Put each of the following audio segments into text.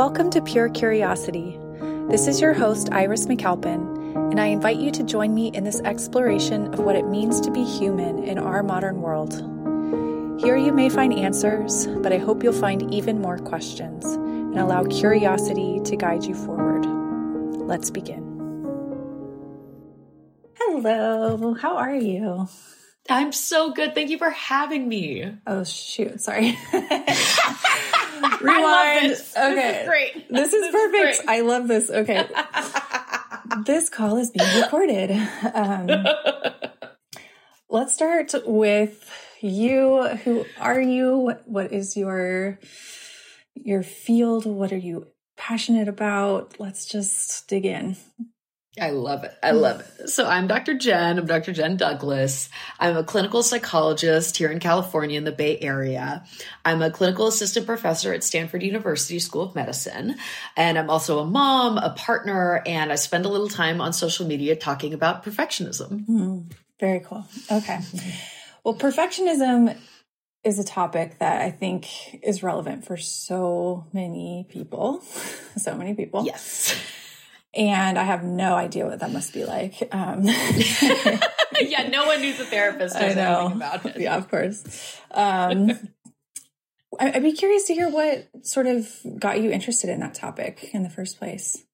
Welcome to Pure Curiosity. This is your host, Iris McAlpin, and I invite you to join me in this exploration of what it means to be human in our modern world. Here you may find answers, but I hope you'll find even more questions and allow curiosity to guide you forward. Let's begin. Hello, how are you? I'm so good. Thank you for having me. Oh, shoot. Sorry. Rewind. This. Okay. This is great. This is This is perfect. great. I love this. Okay. this call is being recorded. Um, let's start with you. Who are you? What, what is your your field? What are you passionate about? Let's just dig in. I love it. I love it. So I'm Dr. Jen. I'm Dr. Jen Douglas. I'm a clinical psychologist here in California in the Bay Area. I'm a clinical assistant professor at Stanford University School of Medicine. And I'm also a mom, a partner, and I spend a little time on social media talking about perfectionism. Hmm, very cool. Okay. Well, perfectionism is a topic that I think is relevant for so many people. So many people. Yes. And I have no idea what that must be like. Um, yeah, no one who's a therapist I knows know. anything about it. Yeah, of course. Um, I'd be curious to hear what sort of got you interested in that topic in the first place.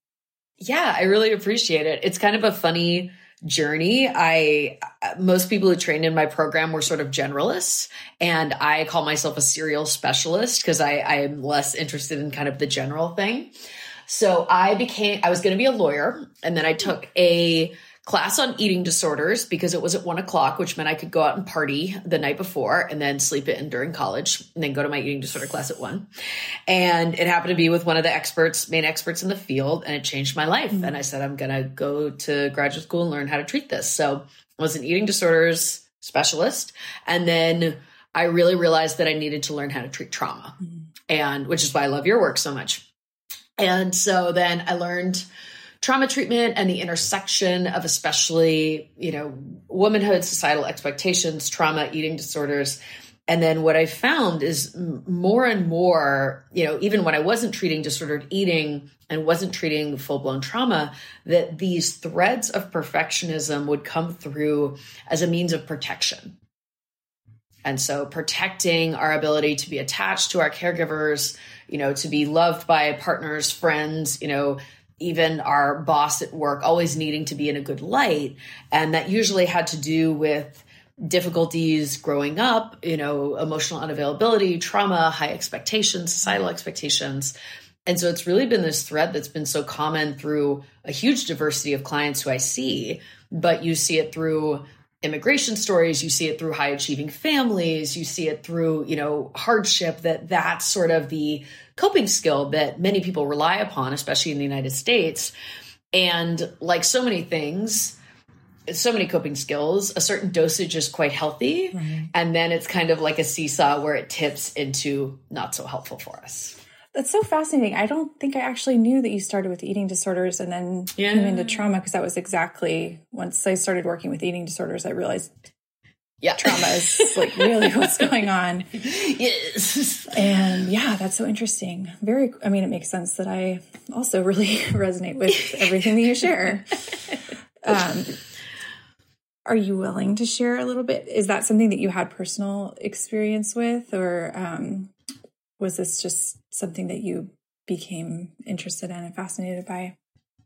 Yeah, I really appreciate it. It's kind of a funny journey. I most people who trained in my program were sort of generalists, and I call myself a serial specialist because I, I am less interested in kind of the general thing. So I became I was going to be a lawyer, and then I took a class on eating disorders because it was at one o'clock, which meant I could go out and party the night before and then sleep it in during college and then go to my eating disorder class at one. And it happened to be with one of the experts, main experts in the field, and it changed my life. Mm-hmm. And I said, I'm going to go to graduate school and learn how to treat this. So I was an eating disorders specialist. And then I really realized that I needed to learn how to treat trauma. Mm-hmm. And which is why I love your work so much. And so then I learned trauma treatment and the intersection of especially, you know, womanhood, societal expectations, trauma, eating disorders. And then what I found is more and more, you know, even when I wasn't treating disordered eating and wasn't treating full blown trauma, that these threads of perfectionism would come through as a means of protection. And so protecting our ability to be attached to our caregivers, you know, to be loved by partners, friends, you know, even our boss at work, always needing to be in a good light. And that usually had to do with difficulties growing up, you know, emotional unavailability, trauma, high expectations, societal expectations. And so it's really been this thread that's been so common through a huge diversity of clients who I see, but you see it through immigration stories. You see it through high achieving families. You see it through you know hardship that that's sort of the coping skill that many people rely upon especially in the united states. And like so many things so many coping skills a certain dosage is quite healthy. And then it's kind of like a seesaw where it tips into not so helpful for us That's so fascinating. I don't think I actually knew that you started with eating disorders and then Yeah. came into trauma because that was exactly once I started working with eating disorders, I realized yeah trauma is like really what's going on. yes And yeah, that's so interesting. Very, I mean, it makes sense that I also really resonate with everything that you share. Um, are you willing to share a little bit? Is that something that you had personal experience with, or um, was this just something that you became interested in and fascinated by?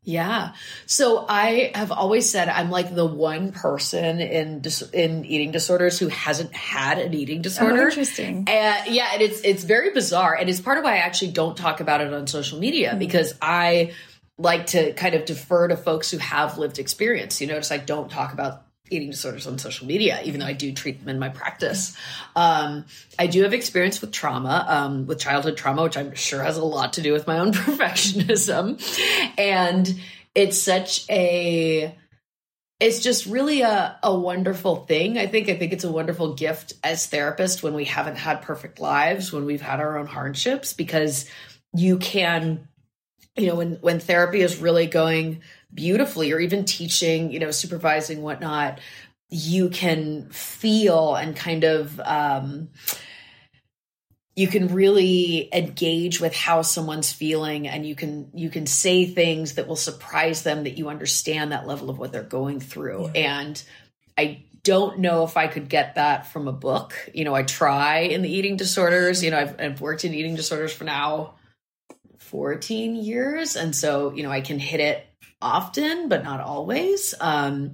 Yeah. So I have always said I'm like the one person in dis- in eating disorders who hasn't had an eating oh, disorder. Oh, interesting. And yeah, and it's it's very bizarre, and it's part of why I actually don't talk about it on social media hmm. because I like to kind of defer to folks who have lived experience. You notice I don't talk about eating disorders on social media, even though I do treat them in my practice. Um, I do have experience with trauma, um, with childhood trauma, which I'm sure has a lot to do with my own perfectionism. And it's such a it's just really a, a wonderful thing. I think I think it's a wonderful gift as therapists when we haven't had perfect lives, when we've had our own hardships, because you can, you know, when when therapy is really going beautifully, or even teaching, you know, supervising, whatnot, you can feel and kind of um you can really engage with how someone's feeling and you can you can say things that will surprise them that you understand that level of what they're going through. Yeah. and i don't know if i could get that from a book. You know i try in the eating disorders. You know i've, I've worked in eating disorders for now 14 years. And so you know i can hit it often but not always um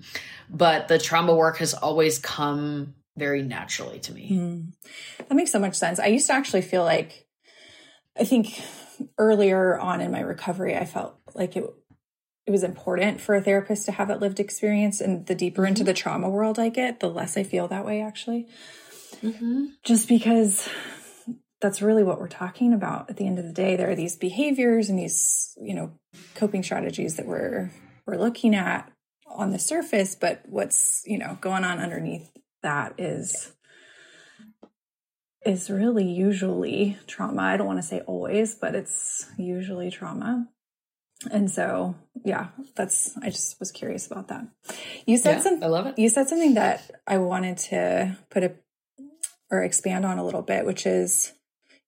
but the trauma work has always come very naturally to me. Mm. That makes so much sense. I used to actually feel like, I think earlier on in my recovery, I felt like it it was important for a therapist to have that lived experience. And the deeper mm-hmm. into the trauma world I get, the less I feel that way. Actually, mm-hmm. just because that's really what we're talking about. At the end of the day, there are these behaviors and these you know coping strategies that we're we're looking at on the surface, but what's you know going on underneath that is is really usually trauma. I don't want to say always, but it's usually trauma. And so, yeah, that's I just was curious about that. You said yeah, something I love it. You said something that I wanted to put a or expand on a little bit, which is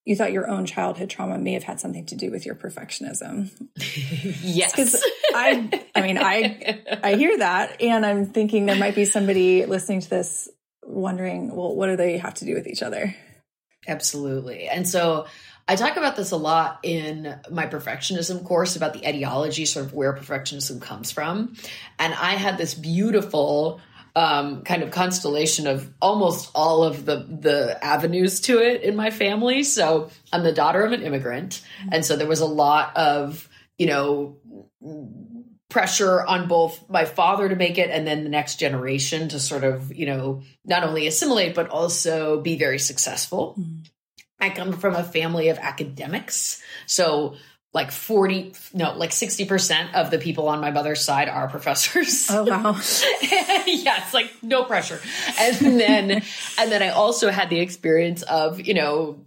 you thought your own childhood trauma may have had something to do with your perfectionism. yes. Because I I mean I I hear that and I'm thinking there might be somebody listening to this wondering, well, what do they have to do with each other? Absolutely. And so I talk about this a lot in my perfectionism course about the etiology, sort of where perfectionism comes from. And I had this beautiful um, kind of constellation of almost all of the the avenues to it in my family. So I'm the daughter of an immigrant, and so there was a lot of you know pressure on both my father to make it and then the next generation to sort of, you know, not only assimilate, but also be very successful. Mm-hmm. I come from a family of academics. So, like 40, no, like 60% of the people on my mother's side are professors. Oh, wow. yeah, it's like no pressure. And then, and then I also had the experience of, you know,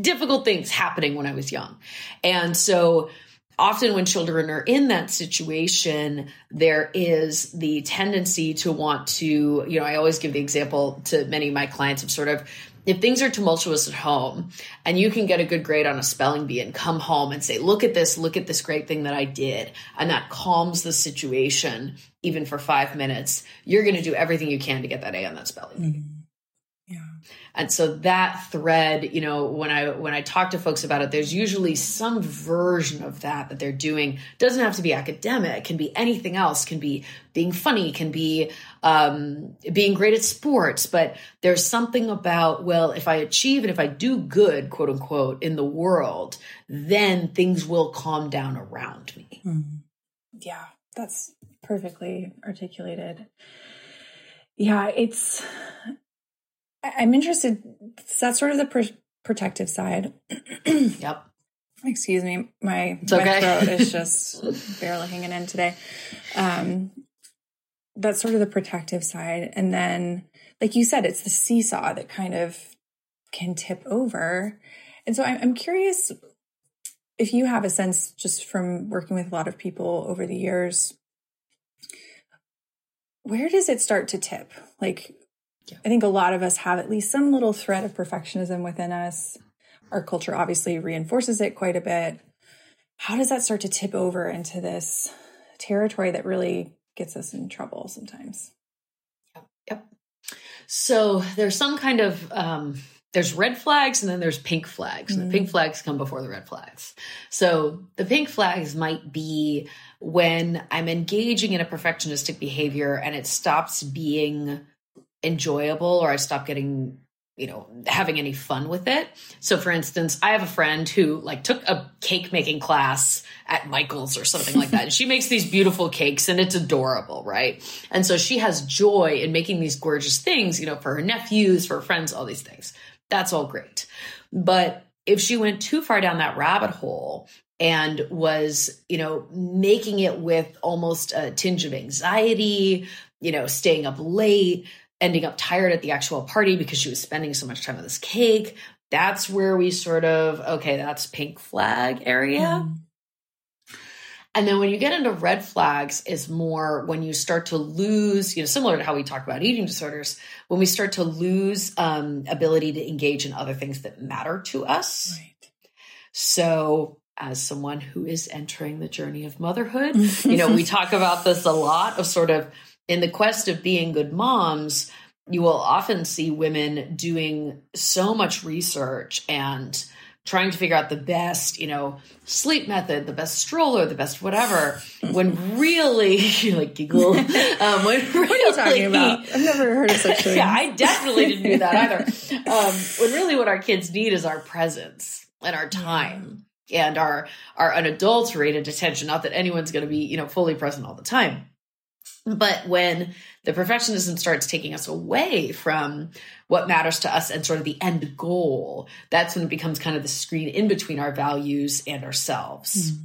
difficult things happening when I was young. And so, often when children are in that situation, there is the tendency to want to, you know, I always give the example to many of my clients of sort of, if things are tumultuous at home and you can get a good grade on a spelling bee and come home and say, look at this, look at this great thing that I did, and that calms the situation even for five minutes, you're going to do everything you can to get that A on that spelling bee. Mm-hmm. And so that thread, you know, when I when I talk to folks about it, there's usually some version of that that they're doing. Doesn't have to be academic, can be anything else, can be being funny, can be um, being great at sports, but there's something about, well, if I achieve and if I do good, quote unquote, in the world, then things will calm down around me. Mm-hmm. Yeah, that's perfectly articulated. Yeah, it's I'm interested. That's sort of the pr- protective side. yep. Excuse me, my, my okay. throat is just barely hanging in today. Um, that's sort of the protective side, and then, like you said, it's the seesaw that kind of can tip over. And so I'm, I'm curious if you have a sense, just from working with a lot of people over the years, where does it start to tip? Like, yeah. I think a lot of us have at least some little thread of perfectionism within us. Our culture obviously reinforces it quite a bit. How does that start to tip over into this territory that really gets us in trouble sometimes? Yep. Yep. So there's some kind of um, there's red flags and then there's pink flags. Mm-hmm. the pink mm. flags come before the red flags. So the pink flags might be when I'm engaging in a perfectionistic behavior and it stops being enjoyable or I stop getting you know having any fun with it. So for instance i have a friend who like took a cake making class at michael's or something like that. And she makes these beautiful cakes and it's adorable right? And so she has joy in making these gorgeous things you know for her nephews for her friends all these things. That's all great. But if she went too far down that rabbit hole and was you know making it with almost a tinge of anxiety you know staying up late ending up tired at the actual party because she was spending so much time on this cake. That's where we sort of, okay, that's pink flag area. Mm. And then when you get into red flags is more when you start to lose, you know, similar to how we talk about eating disorders, when we start to lose um, ability to engage in other things that matter to us. Right. So as someone who is entering the journey of motherhood, you know, we talk about this a lot of sort of in the quest of being good moms, you will often see women doing so much research and trying to figure out the best, you know, sleep method, the best stroller, the best whatever. When really, like giggle. Um, when really, what are you talking about? I've never heard of such thing. yeah, I definitely didn't do that either. Um, when really, what our kids need is our presence and our time and our our unadulterated attention. Not that anyone's going to be, you know, fully present all the time. But when the perfectionism starts taking us away from what matters to us and sort of the end goal, that's when it becomes kind of the screen in between our values and ourselves. Mm.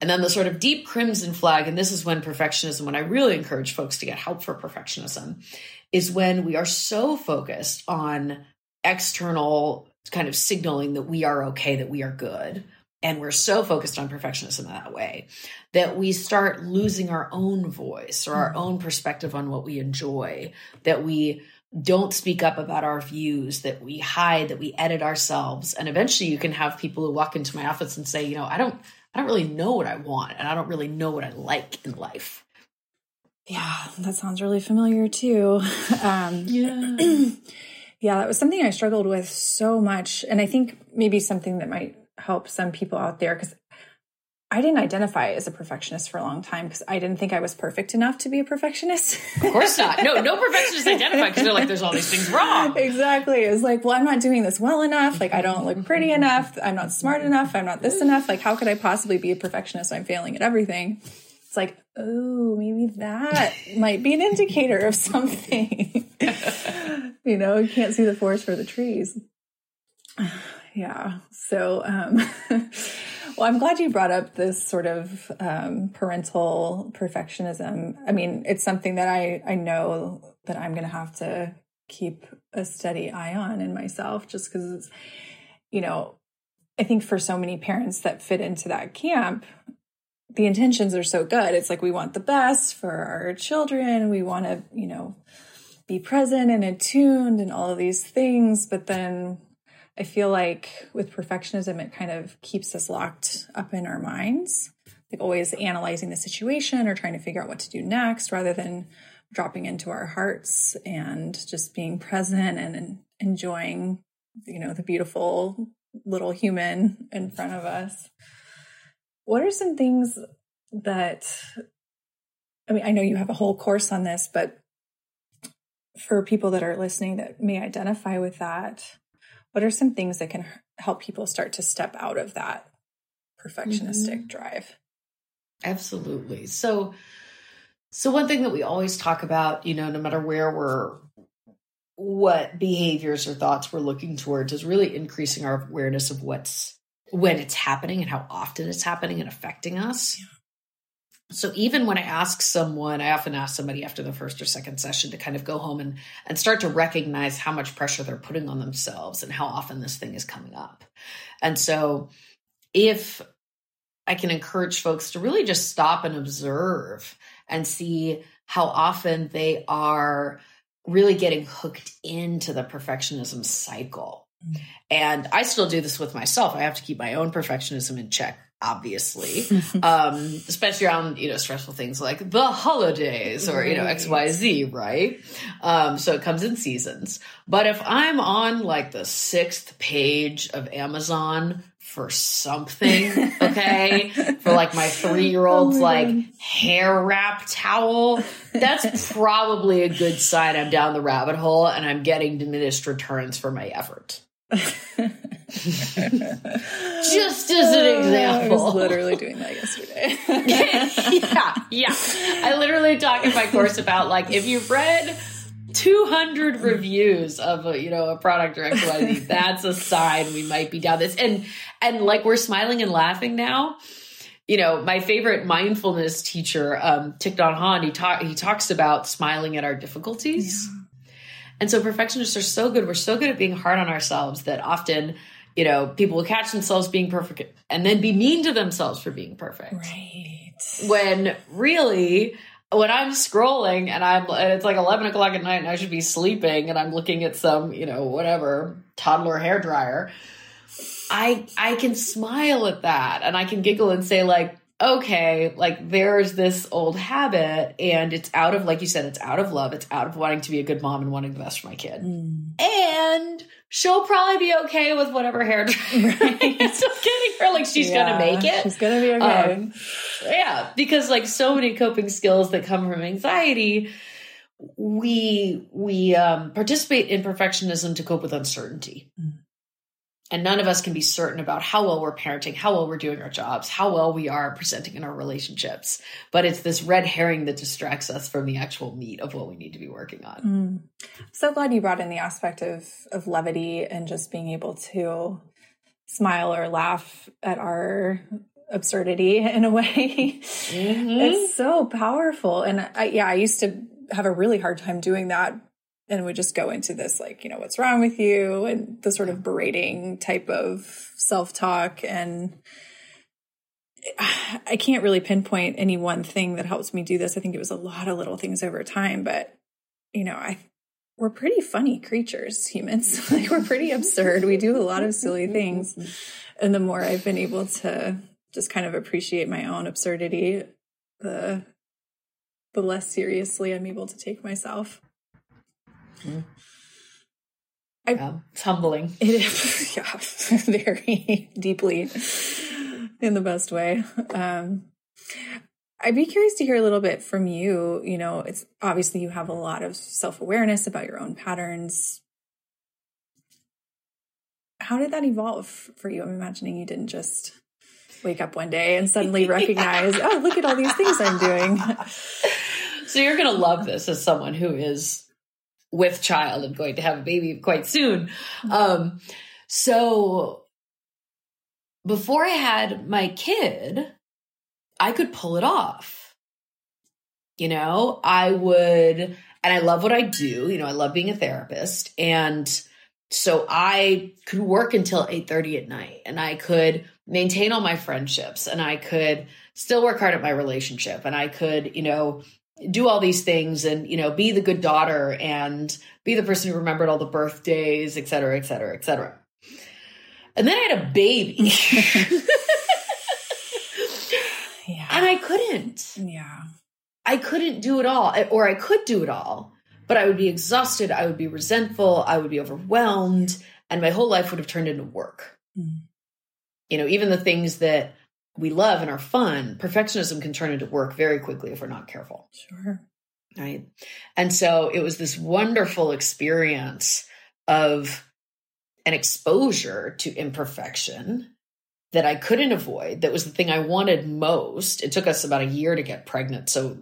And then the sort of deep crimson flag, and this is when perfectionism, when I really encourage folks to get help for perfectionism, is when we are so focused on external kind of signaling that we are okay, that we are good and we're so focused on perfectionism in that way that we start losing our own voice or our mm-hmm. own perspective on what we enjoy that we don't speak up about our views that we hide that we edit ourselves. And eventually you can have people who walk into my office and say you know i don't i don't really know what i want and i don't really know what i like in life. Yeah that sounds really familiar too. Um, yeah. Yeah that was something i struggled with so much. And i think maybe something that might help some people out there because I didn't identify as a perfectionist for a long time because I didn't think I was perfect enough to be a perfectionist. of course not. No, no perfectionists identify because they're like, there's all these things wrong. Exactly. It's like, well, I'm not doing this well enough. Like, I don't look pretty enough. I'm not smart enough. I'm not this enough. Like, how could I possibly be a perfectionist? I'm failing at everything. It's like, oh, maybe that might be an indicator of something. you know, you can't see the forest for the trees yeah. So, um, well, I'm glad you brought up this sort of um, parental perfectionism. I mean, it's something that I I know that I'm going to have to keep a steady eye on in myself, just because it's, you know, I think for so many parents that fit into that camp, the intentions are so good. It's like we want the best for our children. We want to, you know, be present and attuned and all of these things, but then I feel like with perfectionism, it kind of keeps us locked up in our minds, like always analyzing the situation or trying to figure out what to do next rather than dropping into our hearts and just being present and enjoying, you know, the beautiful little human in front of us. What are some things that, I mean, I know you have a whole course on this, but for people that are listening that may identify with that, what are some things that can help people start to step out of that perfectionistic mm-hmm. drive? Absolutely. So, so one thing that we always talk about, you know, no matter where we're, what behaviors or thoughts we're looking towards is really increasing our awareness of what's when it's happening and how often it's happening and affecting us. Yeah. So even when I ask someone, I often ask somebody after the first or second session to kind of go home and, and start to recognize how much pressure they're putting on themselves and how often this thing is coming up. And so if I can encourage folks to really just stop and observe and see how often they are really getting hooked into the perfectionism cycle. Mm. And I still do this with myself. I have to keep my own perfectionism in check obviously, um, especially around, you know, stressful things like the holidays or, you know, XYZ, right? Um, so it comes in seasons. But if I'm on like the sixth page of Amazon for something, okay, for like my three year old's oh like God. hair wrap towel, that's probably a good sign I'm down the rabbit hole and I'm getting diminished returns for my effort. Just as an example. I was literally doing that yesterday. yeah, yeah. I literally talk in my course about like if you've read 200 reviews of a, you know a product or XYZ, that's a sign we might be down this. And and like we're smiling and laughing now. You know, my favorite mindfulness teacher, um, Thich Nhat Hanh, he talk he talks about smiling at our difficulties. Yeah and so perfectionists are so good. We're so good at being hard on ourselves that often you know, people will catch themselves being perfect and then be mean to themselves for being perfect. Right. When really, when I'm scrolling and I'm, and it's like 11 o'clock at night and I should be sleeping and I'm looking at some, you know, whatever toddler hair dryer, I, I can smile at that and I can giggle and say like, okay, like there's this old habit and it's out of, like you said, it's out of love. It's out of wanting to be a good mom and wanting the best for my kid. Mm. And she'll probably be okay with whatever hair dryer. Right. so getting her like she's Yeah, gonna make it. She's gonna be okay. Um, yeah, because like so many coping skills that come from anxiety, we we um, participate in perfectionism to cope with uncertainty. Mm. And none of us can be certain about how well we're parenting, how well we're doing our jobs, how well we are presenting in our relationships. But it's this red herring that distracts us from the actual meat of what we need to be working on. Mm. So glad you brought in the aspect of of levity and just being able to smile or laugh at our absurdity in a way. Mhm. It's so powerful. And I yeah, I used to have a really hard time doing that and would just go into this like, you know, what's wrong with you and the sort of berating type of self-talk and I can't really pinpoint any one thing that helps me do this. I think it was a lot of little things over time, but you know, I we're pretty funny creatures, humans. like we're pretty absurd. We do a lot of silly things. And the more I've been able to just kind of appreciate my own absurdity, the the less seriously I'm able to take myself. Yeah, it's humbling. It is, yeah, very deeply in the best way. Um, I'd be curious to hear a little bit from you. You know, it's obviously you have a lot of self awareness about your own patterns. How did that evolve for you? I'm imagining you didn't just wake up one day and suddenly recognize, oh, look at all these things I'm doing. So you're going to love this as someone who is with child and going to have a baby quite soon. Um, so before I had my kid, I could pull it off. You know, I would, and I love what I do. You know, I love being a therapist. And so I could work until 8:30 at night and I could maintain all my friendships and I could still work hard at my relationship and I could, you know, do all these things and, you know, be the good daughter and be the person who remembered all the birthdays, et cetera, et cetera, et cetera. And then I had a baby Yeah. and I couldn't. Yeah. I couldn't do it all, or I could do it all, but I would be exhausted. I would be resentful. I would be overwhelmed, and my whole life would have turned into work. Mm. You know, even the things that we love and are fun, perfectionism can turn into work very quickly if we're not careful. Sure. Right. And so it was this wonderful experience of an exposure to imperfection that I couldn't avoid. That was the thing I wanted most. It took us about a year to get pregnant. So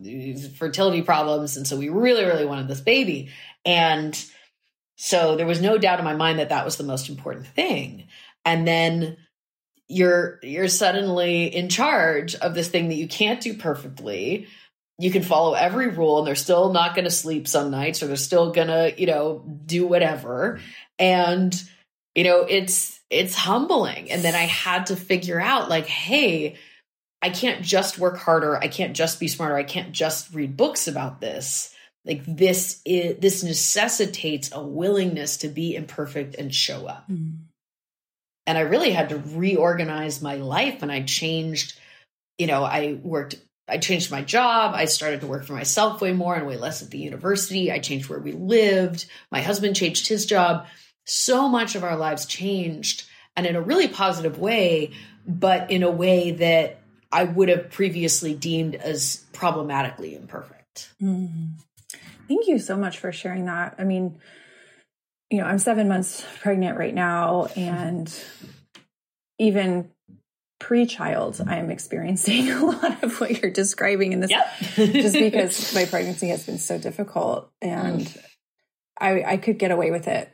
fertility problems. And so we really, really wanted this baby. And so there was no doubt in my mind that that was the most important thing. And then you're you're suddenly in charge of this thing that you can't do perfectly. You can follow every rule and they're still not going to sleep some nights or they're still going to you know do whatever. And you know it's it's humbling. And then i had to figure out like hey i can't just work harder. I can't just be smarter. I can't just read books about this. Like this is this necessitates a willingness to be imperfect and show up. Mm. And I really had to reorganize my life and I changed, you know, I worked I changed my job. I started to work for myself way more and way less at the university. I changed where we lived. My husband changed his job. So much of our lives changed and in a really positive way, but in a way that I would have previously deemed as problematically imperfect. Mhm. Thank you so much for sharing that. I mean, you know, I'm seven months pregnant right now, and even pre-child, I'm experiencing a lot of what you're describing in this, Yep. just because my pregnancy has been so difficult, and I I could get away with it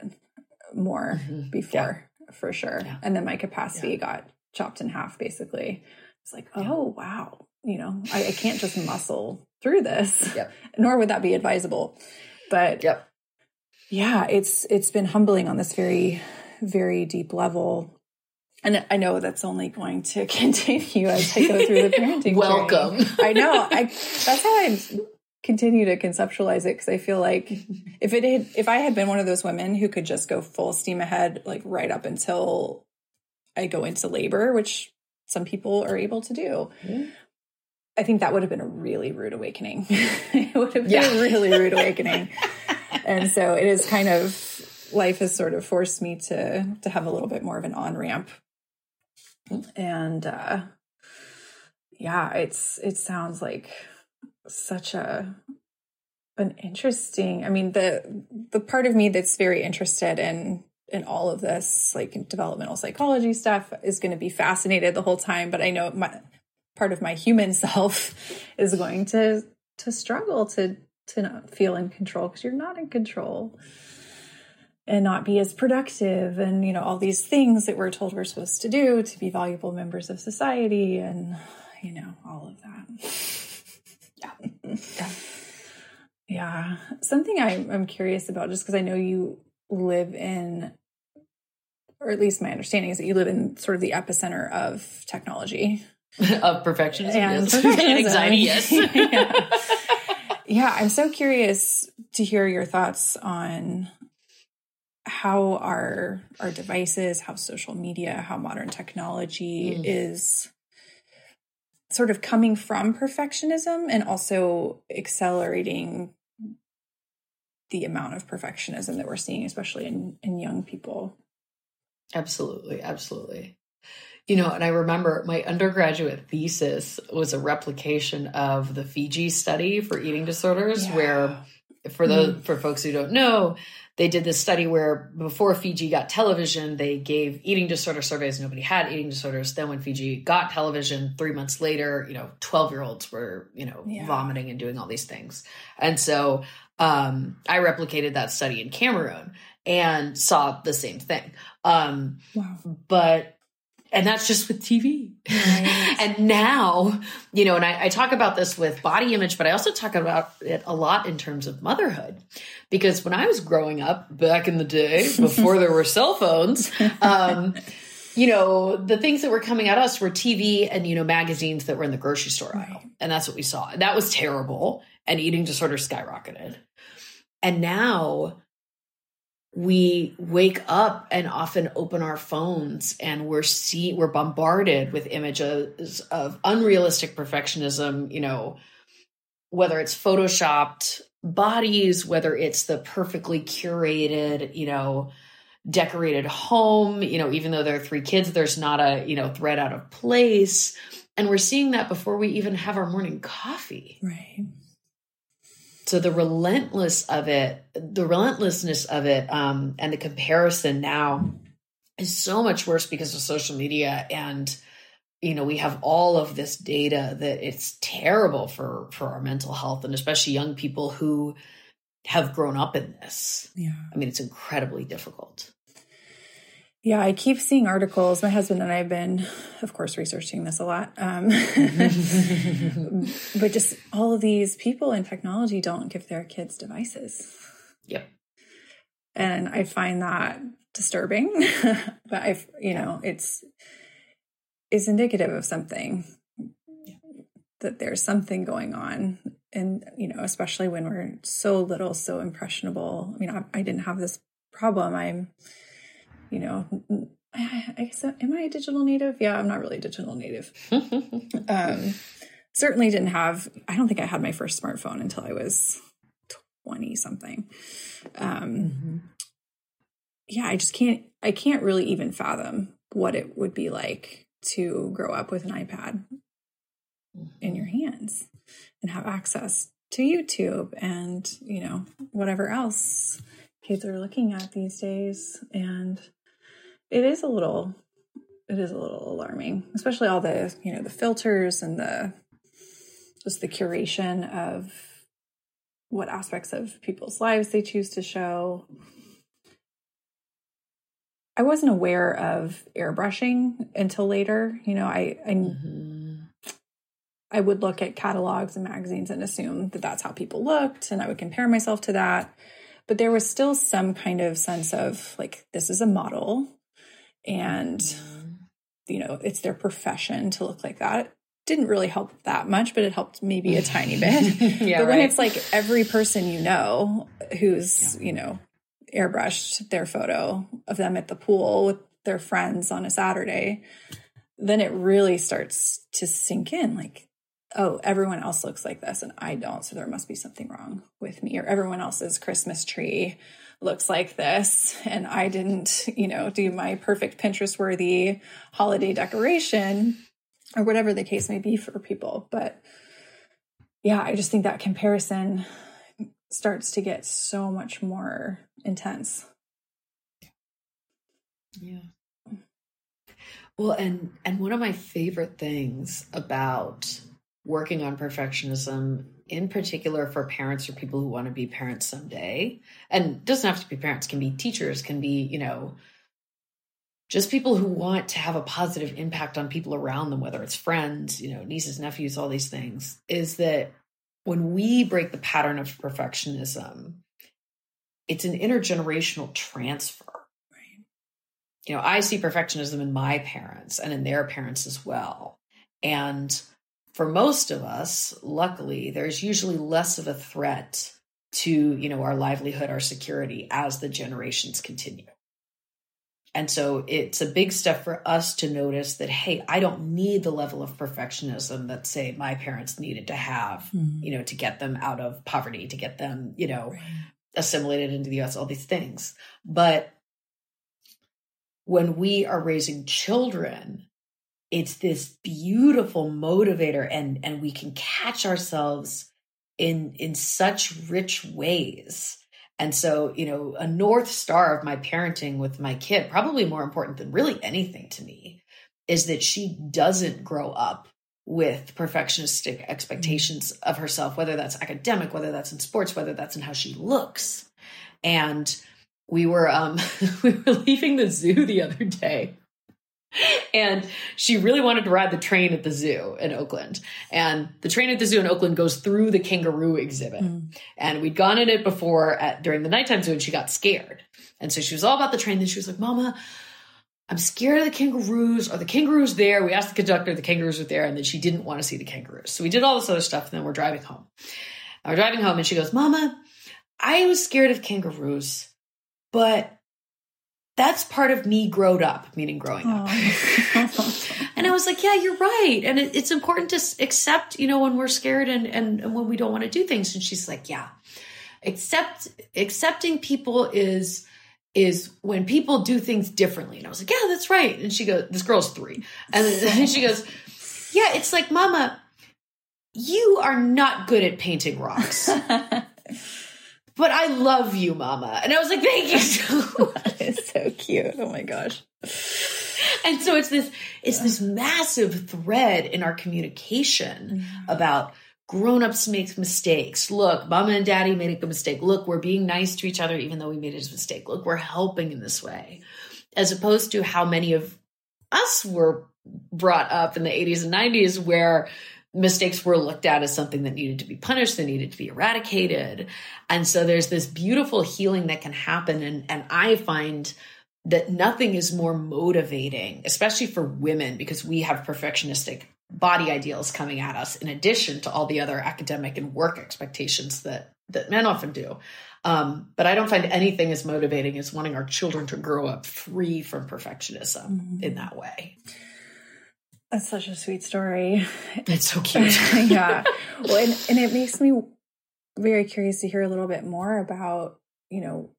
more Mhm. before for sure, Yeah. and then my capacity got chopped in half. Basically, it's like, Yeah. oh wow, you know, I, I can't just muscle through this, Yep. nor would that be advisable. But Yep. Yeah, it's it's been humbling on this very very deep level. and I know that's only going to continue as I go through the parenting. Welcome. Journey. I know. I that's how I continue to conceptualize it because I feel like if it had, if I had been one of those women who could just go full steam ahead, like right up until I go into labor, which some people are able to do. Mm-hmm. I think that would have been a really rude awakening. it would have been yeah. a really rude awakening. And so it is kind of life has sort of forced me to to have a little bit more of an on ramp. And uh yeah, it's it sounds like such a an interesting i mean the the part of me that's very interested in in all of this like developmental psychology stuff is going to be fascinated the whole time but i know my part of my human self is going to to struggle to to not feel in control because you're not in control and not be as productive and you know all these things that we're told we're supposed to do to be valuable members of society and you know all of that yeah. yeah. Something I, I'm curious about, just because I know you live in, or at least my understanding is that you live in sort of the epicenter of technology. of perfectionism and, yes. and anxiety, yes. yeah. Yeah, I'm so curious to hear your thoughts on how our our devices, how social media, how modern technology mm. is sort of coming from perfectionism and also accelerating the amount of perfectionism that we're seeing, especially in, in young people. Absolutely. Absolutely. You know, and I remember my undergraduate thesis was a replication of the Fiji study for eating disorders, yeah. where for the mm. for folks who don't know, they did this study where before Fiji got television, they gave eating disorder surveys. Nobody had eating disorders. Then when Fiji got television, three months later, you know, 12 year olds were, you know, yeah. vomiting and doing all these things. And so um, I replicated that study in Cameroon and saw the same thing. Um, wow. But and that's just with TV. Right. and now, you know, and I, I, talk about this with body image, but I also talk about it a lot in terms of motherhood. Because when I was growing up back in the day, before there were cell phones, um, you know, the things that were coming at us were TV and, you know, magazines that were in the grocery store aisle. And that's what we saw. And that was terrible. And eating disorder skyrocketed. And now we wake up and often open our phones and we're see we're bombarded with images of unrealistic perfectionism you know whether it's photoshopped bodies whether it's the perfectly curated you know decorated home you know even though there are three kids there's not a you know thread out of place. And we're seeing that before we even have our morning coffee. Right so the relentless of it the relentlessness of it um, and the comparison now is so much worse because of social media and you know we have all of this data that it's terrible for for our mental health and especially young people who have grown up in this. Yeah. I mean it's incredibly difficult yeah, I keep seeing articles. My husband and I have been, of course, researching this a lot. Um, but just all of these people in technology don't give their kids devices. Yep. And I find that disturbing. but I've, you know, it's is indicative of something that there's something going on and you know especially when we're so little so impressionable i mean I, I didn't have this problem i'm you know, I, I guess, am I a digital native? Yeah, I'm not really a digital native. um, certainly didn't have, I don't think I had my first smartphone until I was 20 something. Um, mm-hmm. Yeah, I just can't, I can't really even fathom what it would be like to grow up with an iPad in your hands and have access to YouTube and, you know, whatever else kids are looking at these days. And it is a little it is a little alarming, especially all the, you know, the filters and the just the curation of what aspects of people's lives they choose to show. I wasn't aware of airbrushing until later. You know, I I, mm-hmm. I would look at catalogs and magazines and assume that that's how people looked, and I would compare myself to that. But there was still some kind of sense of like this is a model, and mm-hmm. you know, it's their profession to look like that. It didn't really help that much, but it helped maybe a tiny bit. yeah, but when right. it's like every person you know who's, you know, airbrushed their photo of them at the pool with their friends on a Saturday, then it really starts to sink in like, oh, everyone else looks like this and I don't. So there must be something wrong with me, or everyone else's Christmas tree looks like this. And I didn't, you know, do my perfect Pinterest worthy holiday decoration or whatever the case may be for people. But yeah, I just think that comparison starts to get so much more intense. Yeah. Well, and and one of my favorite things about working on perfectionism in particular for parents or people who want to be parents someday. And doesn't have to be parents can be teachers can be you know just people who want to have a positive impact on people around them whether it's friends you know nieces nephews all these things is that when we break the pattern of perfectionism it's an intergenerational transfer. You know, I see perfectionism in my parents and in their parents as well. And for most of us, luckily, there's usually less of a threat to, you know, our livelihood, our security as the generations continue. And so it's a big step for us to notice that, hey, I don't need the level of perfectionism that, say, my parents needed to have, mm-hmm. you know, to get them out of poverty, to get them, you know, right. assimilated into the US, all these things. But when we are raising children, it's this beautiful motivator and and we can catch ourselves in in such rich ways. And so, you know, a north star of my parenting with my kid, probably more important than really anything to me, is that she doesn't grow up with perfectionistic expectations of herself, whether that's academic, whether that's in sports, whether that's in how she looks. And we were um we were leaving the zoo the other day and she really wanted to ride the train at the zoo in Oakland. And the train at the zoo in Oakland goes through the kangaroo exhibit. Mm. And we'd gone in it before at during the nighttime zoo and she got scared. And so she was all about the train. Then she was like, Mama, I'm scared of the kangaroos. Are the kangaroos there? We asked the conductor, the kangaroos were there, and then she didn't want to see the kangaroos. So we did all this other stuff, and then we're driving home. And we're driving home, and she goes, Mama, I was scared of kangaroos but that's part of me growed up, meaning growing up. Oh. and I was like, yeah, you're right. And it, it's important to accept, you know, when we're scared and, and, and when we don't want to do things. And she's like, yeah, accept, accepting people is, is when people do things differently. And I was like, yeah, that's right. And she goes, this girl's three. And then she goes, yeah, it's like, mama, you are not good at painting rocks but I love you, mama. And I was like, thank you so much. it's so cute. Oh my gosh. And so it's this, it's this massive thread in our communication mm-hmm. about grown-ups make mistakes. Look, mama and daddy made a mistake. Look, we're being nice to each other even though we made a mistake. Look, we're helping in this way. As opposed to how many of us were brought up in the 80s and 90s where mistakes were looked at as something that needed to be punished, that needed to be eradicated. And so there's this beautiful healing that can happen. And, and I find that nothing is more motivating, especially for women, because we have perfectionistic body ideals coming at us in addition to all the other academic and work expectations that that men often do. Um, but I don't find anything as motivating as wanting our children to grow up free from perfectionism mm-hmm. in that way. That's such a sweet story. It's so cute. yeah. Well, and, and it makes me very curious to hear a little bit more about, you know,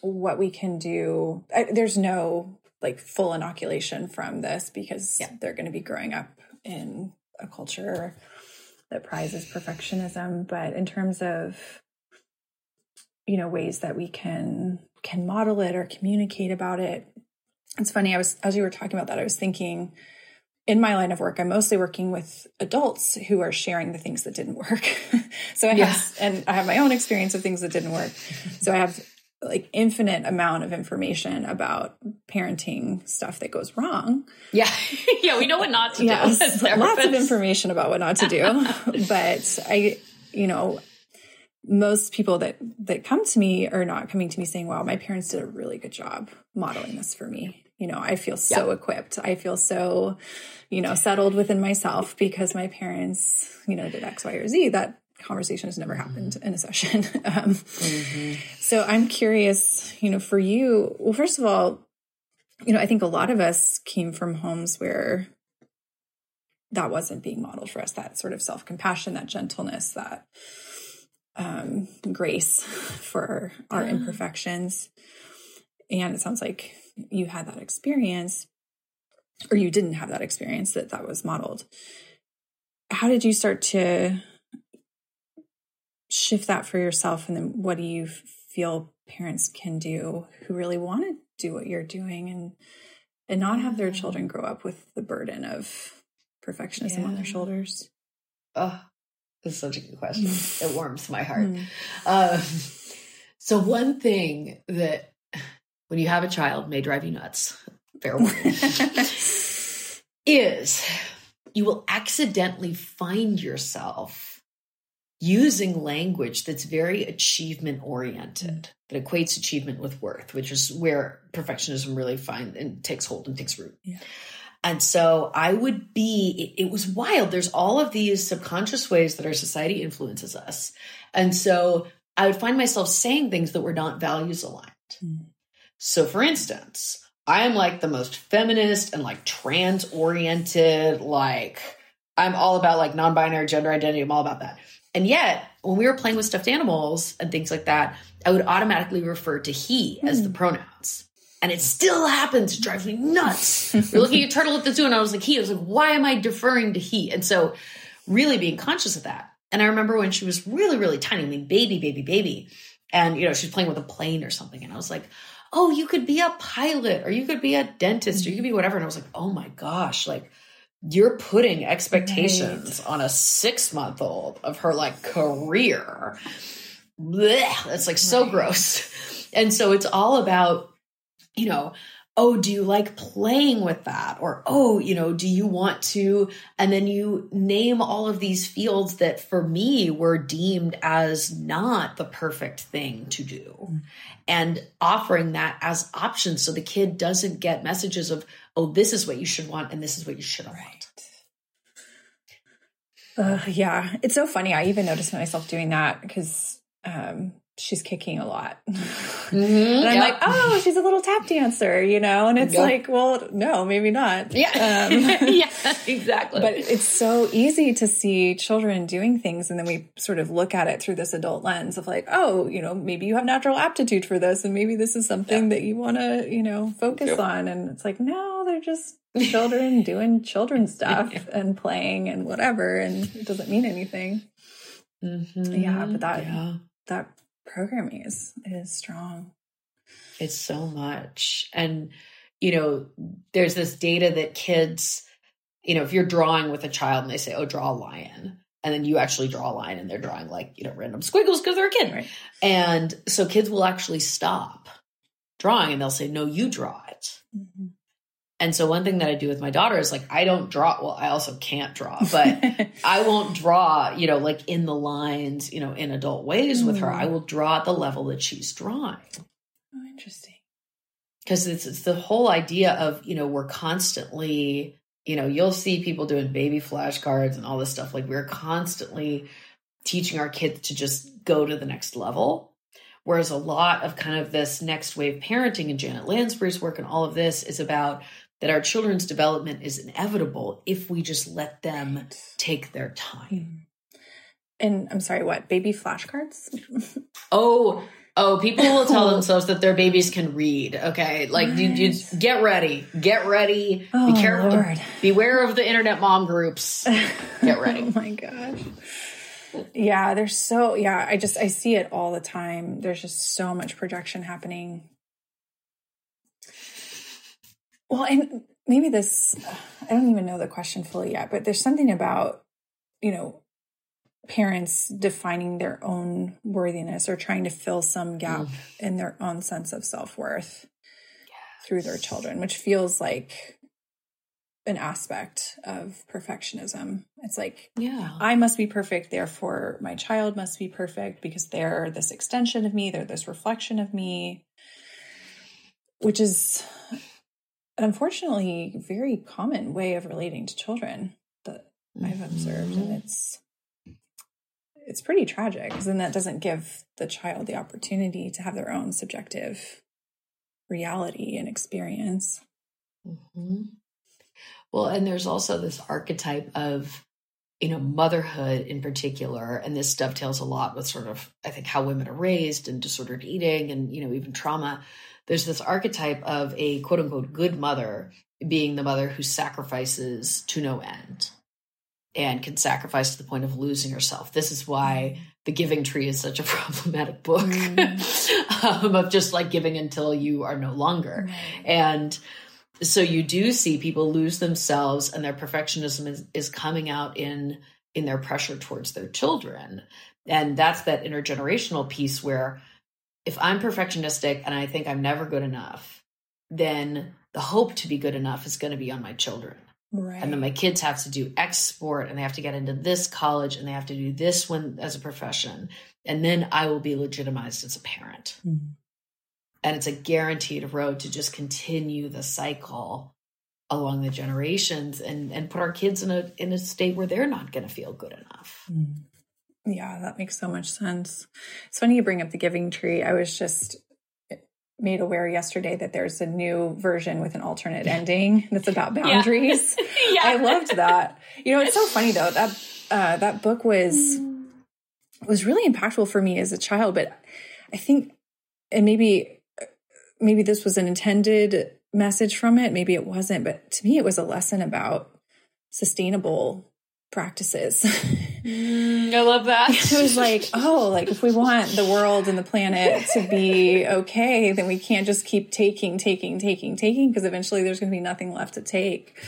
what we can do. I, there's no like full inoculation from this because yeah. they're going to be growing up in a culture that prizes perfectionism. But in terms of, you know, ways that we can can model it or communicate about it, it's funny. I was as you were talking about that, I was thinking in my line of work, I'm mostly working with adults who are sharing the things that didn't work. so I have, and I have my own experience of things that didn't work. so I have like infinite amount of information about parenting stuff that goes wrong. Yeah. yeah. We know what not to yes, do. Lots of information about what not to do. but I, you know, most people that that come to me are not coming to me saying, wow, my parents did a really good job modeling this for me you know, I feel so yeah. equipped. I feel so, you know, settled within myself because my parents, you know, did X, Y, or Z. That conversation has never happened mm-hmm. in a session. um, mm-hmm. So I'm curious, you know, for you, well, first of all, you know, I think a lot of us came from homes where that wasn't being modeled for us, that sort of self compassion, that gentleness, that um, grace for our yeah. imperfections. And it sounds like you had that experience or you didn't have that experience that that was modeled. How did you start to shift that for yourself? And then what do you feel parents can do who really want to do what you're doing and and not have their children grow up with the burden of perfectionism yeah. on their shoulders? Oh, this is such a good question. it warms my heart. Mm. Um, so one thing that when you have a child may drive you nuts, fair warning, is you will accidentally find yourself using language that's very achievement oriented, mm. that equates achievement with worth, which is where perfectionism really finds and takes hold and takes root. Yeah. And so I would be, it, it, was wild. There's all of these subconscious ways that our society influences us. And so I would find myself saying things that were not values aligned. Mm. So for instance, I am like the most feminist and like trans oriented, like I'm all about like non binary gender identity. I'm all about that. And yet, when we were playing with stuffed animals and things like that, I would automatically refer to he mm. as the hmm. pronouns. And it still happens. It drives me nuts. We're looking at turtle at the zoo, and I was like, he. I was like, why am I deferring to he? And so, really being conscious of that. And I remember when she was really, really tiny, I mean, baby, baby, baby. And, you know, she was playing with a plane or something. And I was like, oh, you could be a pilot or you could be a dentist or you could be whatever. And I was like, oh my gosh, like you're putting expectations right. on a six month old of her like career. Blech, that's like so right. gross. And so it's all about, you know, oh, do you like playing with that? Or, oh, you know, do you want to? And then you name all of these fields that for me were deemed as not the perfect thing to do. And offering that as options so the kid doesn't get messages of, oh, this is what you should want and this is what you shouldn't right. want. Uh, yeah, it's so funny. I even noticed myself doing that because um, she's kicking a lot. Mm-hmm, and I'm like, oh, she's a little tap dancer, you know? And it's like, well, no, maybe not. Yeah. Um, yeah, exactly. But it's so easy to see children doing things. And then we sort of look at it through this adult lens of like, oh, you know, maybe you have natural aptitude for this. And maybe this is something yeah. that you want to, you know, focus on. And it's like, no, they're just children doing children stuff and playing and whatever. And it doesn't mean anything. Mm-hmm. Yeah. But that, yeah. that programming is is strong. It's so much. And you know, there's this data that kids, you know, if you're drawing with a child and they say, "Oh, draw a lion." And then you actually draw a line and they're drawing like, you know, random squiggles because they're a kid. Right. And so kids will actually stop drawing and they'll say, no, you draw it. Mm-hmm. And so one thing that I do with my daughter is like I don't draw well I also can't draw but I won't draw you know like in the lines you know in adult ways mm. with her I mm. will draw at the level that she's drawing. Oh interesting. Cuz it's it's the whole idea of you know we're constantly you know you'll see people doing baby flashcards and all this stuff like we're constantly teaching our kids to just go to the next level Whereas a lot of kind of this next wave parenting and Janet Lansbury's work and all of this is about that our children's development is inevitable if we just let them take their time. Hmm. And I'm sorry, what? Baby flashcards? oh, oh, people will tell themselves that their babies can read. Okay. Like you, you get ready. Get ready. Oh, Be careful. Lord. Beware of the internet mom groups. Get ready. oh my gosh. Yeah, there's so yeah, I just I see it all the time. There's just so much projection happening well, and maybe this, I don't even know the question fully yet, but there's something about, you know, parents defining their own worthiness or trying to fill some gap mm. in their own sense of self worth yes. through their children, which feels like an aspect of perfectionism. It's like, yeah, I must be perfect, therefore my child must be perfect because they're this extension of me, they're this reflection of me, which is unfortunately very common way of relating to children that I've observed, and it's it's pretty tragic because then that doesn't give the child the opportunity to have their own subjective reality and experience. Mm-hmm. Well, and there's also this archetype of, you know, motherhood in particular, and this dovetails a lot with sort of, I think, how women are raised and disordered eating and, you know, even trauma. There's this archetype of a quote unquote good mother being the mother who sacrifices to no end and can sacrifice to the point of losing herself. This is why The Giving Tree is such a problematic book mm. um, of just like giving until you are no longer. Mm. And so you do see people lose themselves and their perfectionism is, is coming out in in their pressure towards their children. And that's that intergenerational piece where if I'm perfectionistic and I think I'm never good enough, then the hope to be good enough is going to be on my children. Right. And then my kids have to do X sport and they have to get into this college and they have to do this one as a profession. And then I will be legitimized as a parent. Mm-hmm. And it's a guaranteed road to just continue the cycle along the generations and, and put our kids in a in a state where they're not going to feel good enough. Mm. Yeah, that makes so much sense. It's funny you bring up the giving tree. I was just made aware yesterday that there's a new version with an alternate ending that's about boundaries. Yeah. yeah. I loved that. You know, it's so funny though. That uh, that book was was really impactful for me as a child, but I think and maybe maybe this was an intended message from it, maybe it wasn't, but to me it was a lesson about sustainable practices. Mm, I love that. it was like, oh, like if we want the world and the planet to be okay, then we can't just keep taking, taking, taking, taking, because eventually there's going to be nothing left to take.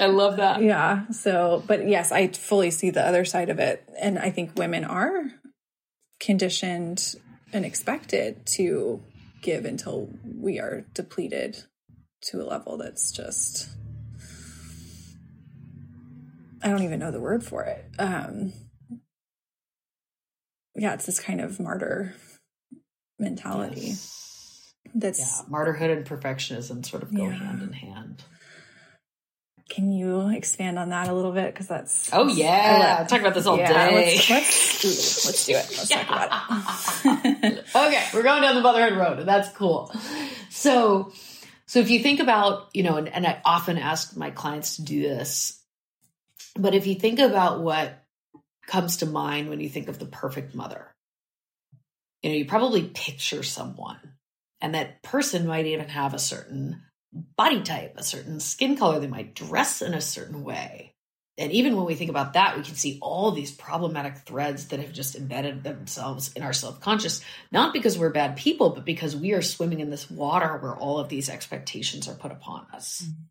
I love that. Yeah. So, but yes, I fully see the other side of it. And I think women are conditioned and expected to give until we are depleted to a level that's just I don't even know the word for it. Um, yeah, it's this kind of martyr mentality. Yes. That's yeah, martyrhood and perfectionism sort of go yeah. hand in hand. Can you expand on that a little bit? Because that's oh yeah, let, talk about this all yeah, day. Let's let's, let's do it. Let's talk about it. okay, we're going down the motherhood road, and that's cool. So, so if you think about you know, and, and I often ask my clients to do this but if you think about what comes to mind when you think of the perfect mother, you know, you probably picture someone, and that person might even have a certain body type, a certain skin color. They might dress in a certain way. And even when we think about that, we can see all these problematic threads that have just embedded themselves in our self conscious, not because we're bad people, but because we are swimming in this water where all of these expectations are put upon us. Mm-hmm.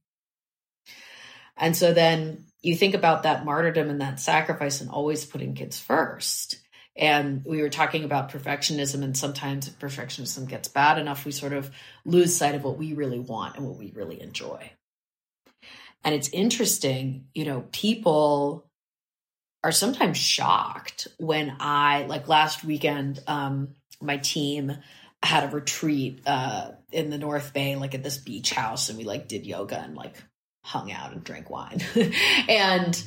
And so then you think about that martyrdom and that sacrifice and always putting kids first. And we were talking about perfectionism, and sometimes if perfectionism gets bad enough, we sort of lose sight of what we really want and what we really enjoy. And it's interesting, you know, people are sometimes shocked when I, like last weekend, um, my team had a retreat uh, in the North Bay, like at this beach house, and we like did yoga and like hung out and drank wine. and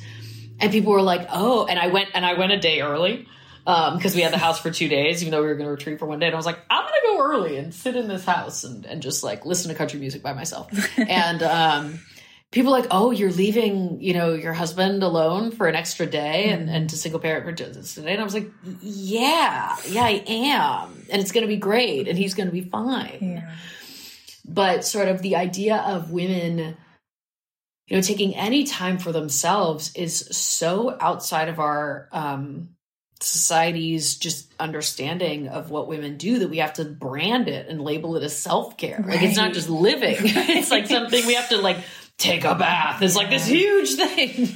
and people were like, "Oh," and I went and I went a day early because um, we had the house for two days, even though we were going to retreat for one day. And I was like, I'm going to go early and sit in this house and, and just like listen to country music by myself. and um, people like, oh, you're leaving, you know, your husband alone for an extra day and, and to single parent for just today. And I was like, yeah, yeah, I am. And it's going to be great. And he's going to be fine. Yeah. But sort of the idea of women you know taking any time for themselves is so outside of our um society's just understanding of what women do that we have to brand it and label it as self-care. Right. like it's not just living. Right. it's like something we have to like take a bath. It's like this huge thing.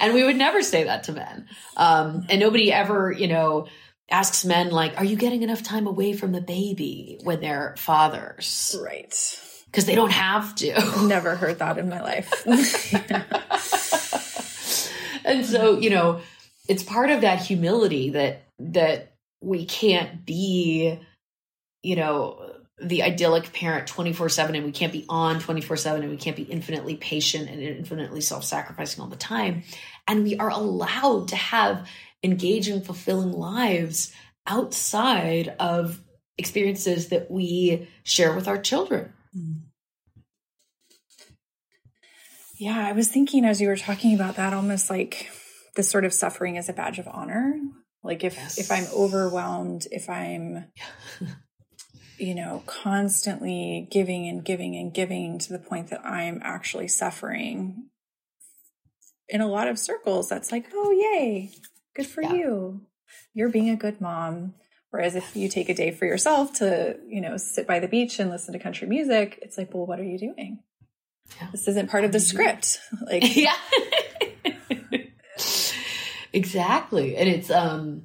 And we would never say that to men. Um and nobody ever you know asks men like are you getting enough time away from the baby when they're fathers? Right because they don't have to. Never heard that in my life. and so, you know, it's part of that humility that that we can't be, you know, the idyllic parent 24 7 and we can't be on 24 7 and we can't be infinitely patient and infinitely self sacrificing all the time. And we are allowed to have engaging, fulfilling lives outside of experiences that we share with our children. Mm. Yeah, I was thinking as you were talking about that, almost like this sort of suffering is a badge of honor. Like if yes. if I'm overwhelmed, if I'm you know, constantly giving and giving and giving to the point that I'm actually suffering. In a lot of circles, that's like, oh, yay, good for yeah. you. You're being a good mom. Whereas if you take a day for yourself to, you know, sit by the beach and listen to country music, it's like, well, what are you doing? Yeah. This isn't part of the script. Like, yeah. exactly. And it's, um,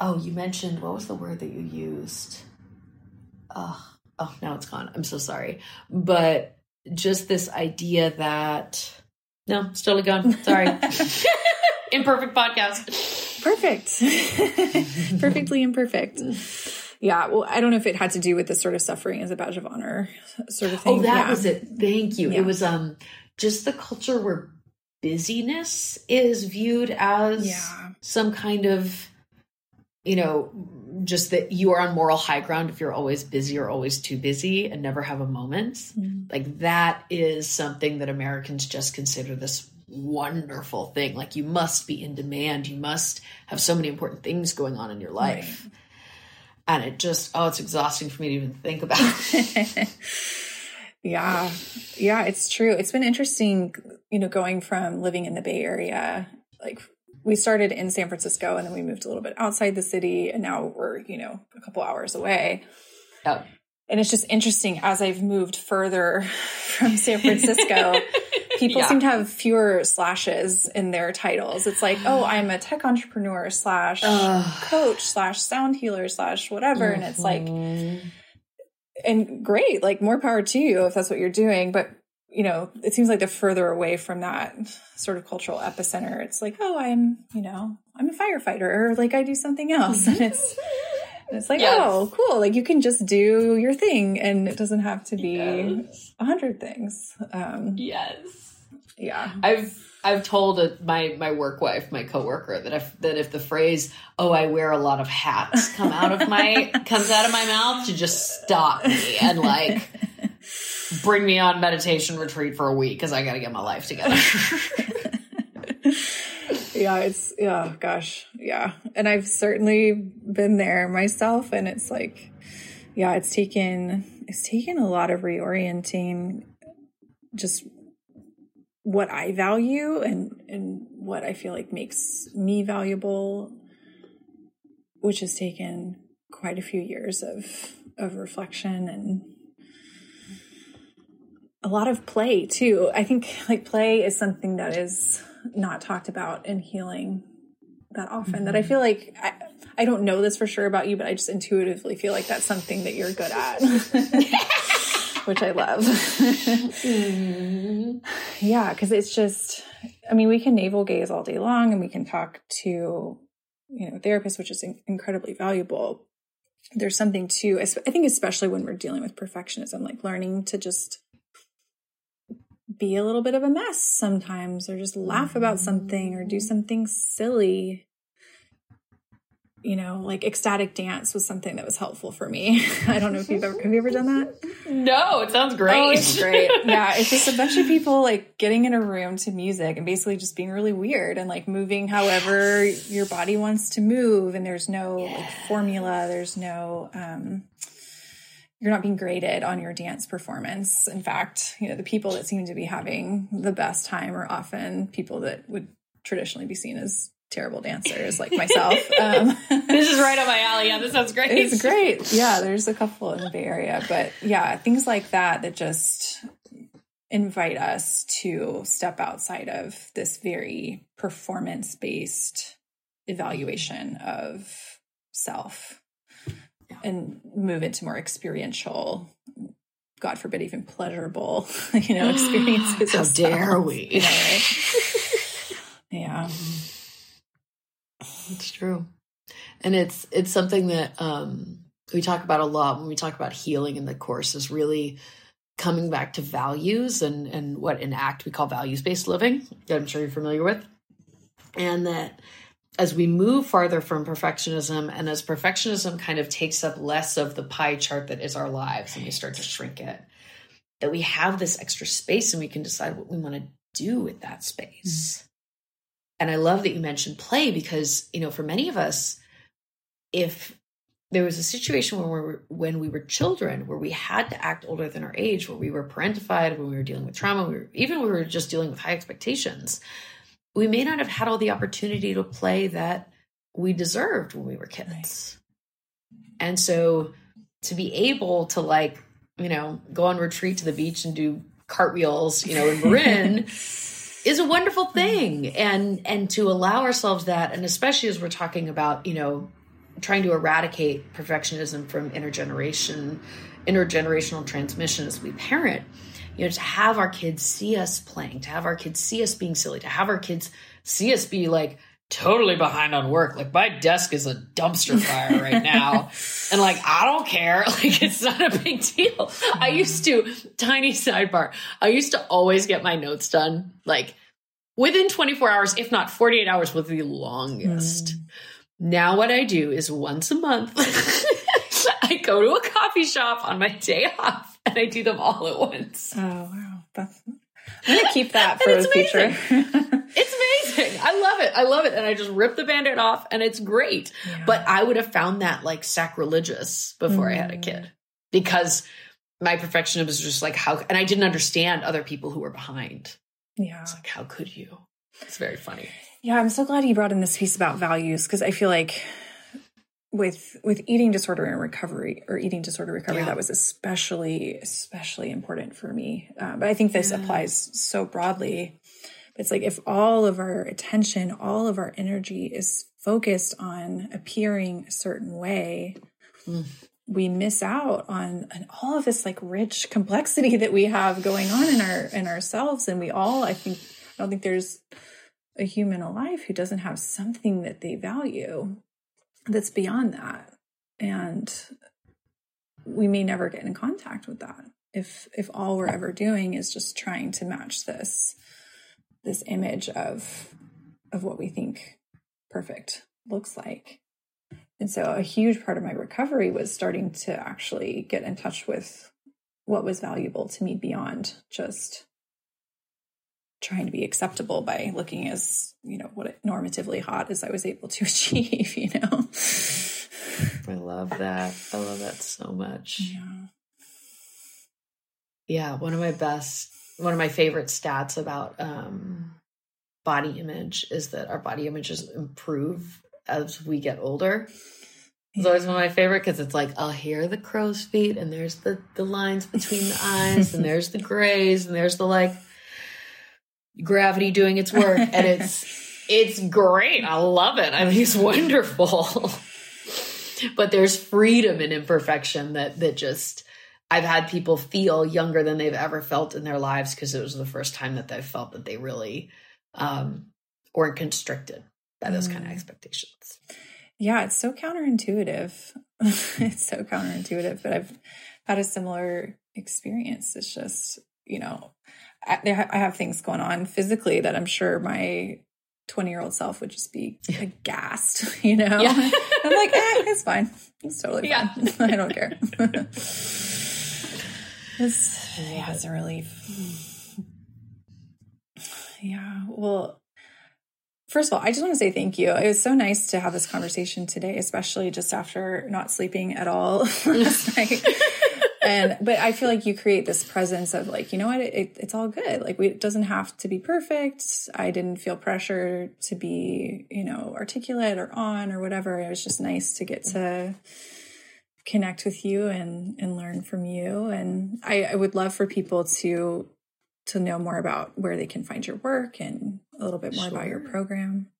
oh, you mentioned, what was the word that you used? oh, oh, now it's gone. I'm so sorry. But just this idea that, no, it's totally gone. Sorry. Imperfect podcast. Perfect. Perfectly imperfect. Yeah, well, I don't know if it had to do with the sort of suffering as a badge of honor sort of thing. Oh, that yeah. was it. Thank you. Yeah. It was um just the culture where busyness is viewed as yeah. some kind of you know just that you are on moral high ground if you're always busy or always too busy and never have a moment. Mm. Like that is something that Americans just consider this wonderful thing. Like you must be in demand. You must have so many important things going on in your life. Right. And it just, oh, it's exhausting for me to even think about. yeah. Yeah, it's true. It's been interesting, you know, going from living in the Bay Area, like we started in San Francisco and then we moved a little bit outside the city and now we're, you know, a couple hours away. Oh. And it's just interesting as I've moved further from San Francisco, people yeah. seem to have fewer slashes in their titles. It's like, oh, I'm a tech entrepreneur slash coach slash sound healer slash whatever. Mm-hmm. And it's like, mm-hmm. and great, like more power to you if that's what you're doing. But you know, it seems like the further away from that sort of cultural epicenter, it's like, oh, I'm, you know, I'm a firefighter or like I do something else. and it's, it's like, yes. oh, cool. Like you can just do your thing and it doesn't have to be a yes. hundred things. Um, yes. Yeah. I've, I've told a, my my work wife, my coworker, that if that if the phrase "Oh, I wear a lot of hats" come out of my comes out of my mouth, to just stop me and like bring me on meditation retreat for a week because I got to get my life together. yeah, it's yeah, gosh, yeah, and I've certainly been there myself, and it's like, yeah, it's taken it's taken a lot of reorienting, just what I value and and what I feel like makes me valuable, which has taken quite a few years of of reflection and a lot of play too. I think like play is something that is not talked about in healing that often mm-hmm. that I mm-hmm. feel like I, I don't know this for sure about you, but I just intuitively feel like that's something that you're good at, which I love. mm-hmm. Yeah, because it's just, I mean, we can navel gaze all day long and we can talk to, you know, therapists, which is in- incredibly valuable. There's something to, I think, especially when we're dealing with perfectionism, like learning to just be a little bit of a mess sometimes or just laugh about something or do something silly you know like ecstatic dance was something that was helpful for me i don't know if you've ever have you ever done that no it sounds great oh, it's great yeah it's just a bunch of people like getting in a room to music and basically just being really weird and like moving however yes. your body wants to move and there's no yes. like formula there's no um you're not being graded on your dance performance. In fact, you know, the people that seem to be having the best time are often people that would traditionally be seen as terrible dancers like myself. Um, this is right up my alley. Yeah, this sounds great. It's great. Yeah, there's a couple in the Bay Area, but yeah, things like that that just invite us to step outside of this very performance based evaluation of self and move into more experiential god forbid even pleasurable you know experiences how dare we you know, right? yeah it's true. And it's it's something that um we talk about a lot when we talk about healing in the course is really coming back to values and and what in ACT we call values based living that I'm sure you're familiar with, and that as we move farther from perfectionism and as perfectionism kind of takes up less of the pie chart that is our lives and we start to shrink it that we have this extra space and we can decide what we want to do with that space. Mm-hmm. And i love that you mentioned play because you know for many of us if there was a situation where we were when we were children where we had to act older than our age where we were parentified when we were dealing with trauma we were, even we were just dealing with high expectations we may not have had all the opportunity to play that we deserved when we were kids. And so to be able to like, you know, go on retreat to the beach and do cartwheels, you know, in Marin is a wonderful mm-hmm. thing. And and to allow ourselves that, and especially as we're talking about, you know, trying to eradicate perfectionism from intergeneration, intergenerational transmission as we parent, you know, to have our kids see us playing, to have our kids see us being silly, to have our kids see us be like totally behind on work. Like my desk is a dumpster fire right now. and like, I don't care. Like it's not a big deal. I used to, tiny sidebar, I used to always get my notes done like within 24 hours, if not 48 hours was the longest. Mm. Now what I do is once a month, I go to a coffee shop on my day off and I do them all at once. Oh wow, that's. I'm gonna keep that for the future. it's amazing. I love it. I love it. And I just rip the band-aid off and it's great. Yeah. But I would have found that like sacrilegious before mm. I had a kid. Because my perfectionism was just like how and I didn't understand other people who were behind. Yeah. It's like, how could you? It's very funny. Yeah, I'm so glad you brought in this piece about values because I feel like with with eating disorder and recovery or eating disorder recovery yeah. that was especially especially important for me uh, but i think this yeah. applies so broadly it's like if all of our attention all of our energy is focused on appearing a certain way mm. we miss out on, on all of this like rich complexity that we have going on in our in ourselves and we all i think i don't think there's a human alive who doesn't have something that they value that's beyond that. And we may never get in contact with that if if all we're ever doing is just trying to match this this image of of what we think perfect looks like. And so a huge part of my recovery was starting to actually get in touch with what was valuable to me beyond just trying to be acceptable by looking as you know what normatively hot as I was able to achieve. You know, I love that. I love that so much. Yeah. Yeah, one of my best, one of my favorite stats about um, body image is that our body images improve as we get older. It's always one of my favorite because it's like I'll hear the crow's feet and there's the the lines between the eyes and there's the grays and there's the like gravity doing its work and it's it's great. I love it. I mean, it's wonderful. but there's freedom in imperfection that that just I've had people feel younger than they've ever felt in their lives because it was the first time that they felt that they really um weren't constricted by those mm. kind of expectations. Yeah, it's so counterintuitive. it's so counterintuitive, but I've had a similar experience. It's just, you know, I, I have things going on physically that I'm sure my 20 year old self would just be aghast, you know? Yeah. I'm like, eh, it's fine. It's totally yeah. fine. I don't care. it's, yeah, it's a relief. Yeah. Well, first of all, I just want to say thank you. It was so nice to have this conversation today, especially just after not sleeping at all last night and but I feel like you create this presence of like, you know what, it, it's all good. Like we, it doesn't have to be perfect. I didn't feel pressure to be, you know, articulate or on or whatever. It was just nice to get to connect with you and and learn from you. And I, I would love for people to to know more about where they can find your work and a little bit more sure. about your program.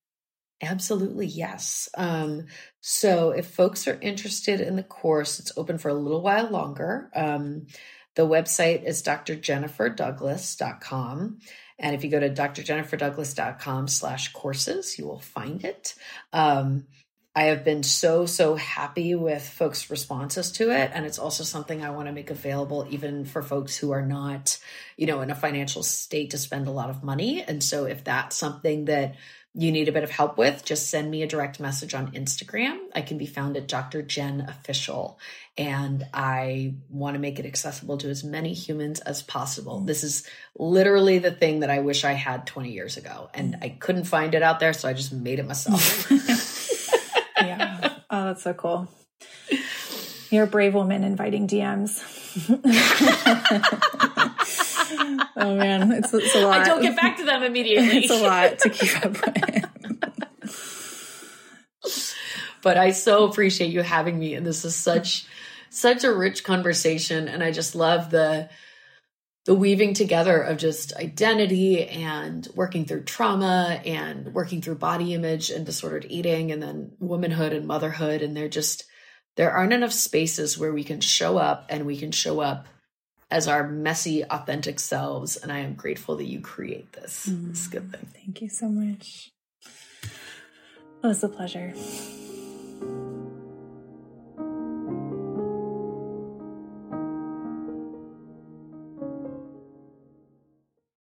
Absolutely, yes. Um, so if folks are interested in the course, it's open for a little while longer. Um, the website is drjenniferdouglas.com. And if you go to drjenniferdouglas.com slash courses, you will find it. Um, I have been so, so happy with folks' responses to it. And it's also something I want to make available even for folks who are not, you know, in a financial state to spend a lot of money. And so if that's something that you need a bit of help with, just send me a direct message on Instagram. I can be found at Dr. Jen Official. And I want to make it accessible to as many humans as possible. Mm. This is literally the thing that I wish I had 20 years ago. And mm. I couldn't find it out there, so I just made it myself. yeah. Oh, that's so cool. You're a brave woman inviting DMs. oh man, it's, it's, a lot. I don't get back to them immediately. it's a lot to keep up with. but I so appreciate you having me, and this is such such a rich conversation, and I just love the the weaving together of just identity and working through trauma and working through body image and disordered eating and then womanhood and motherhood and they're just there aren't enough spaces where we can show up and we can show up as our messy, authentic selves. And I am grateful that you create this. Mm, it's a good thing. Thank you so much. It was a pleasure.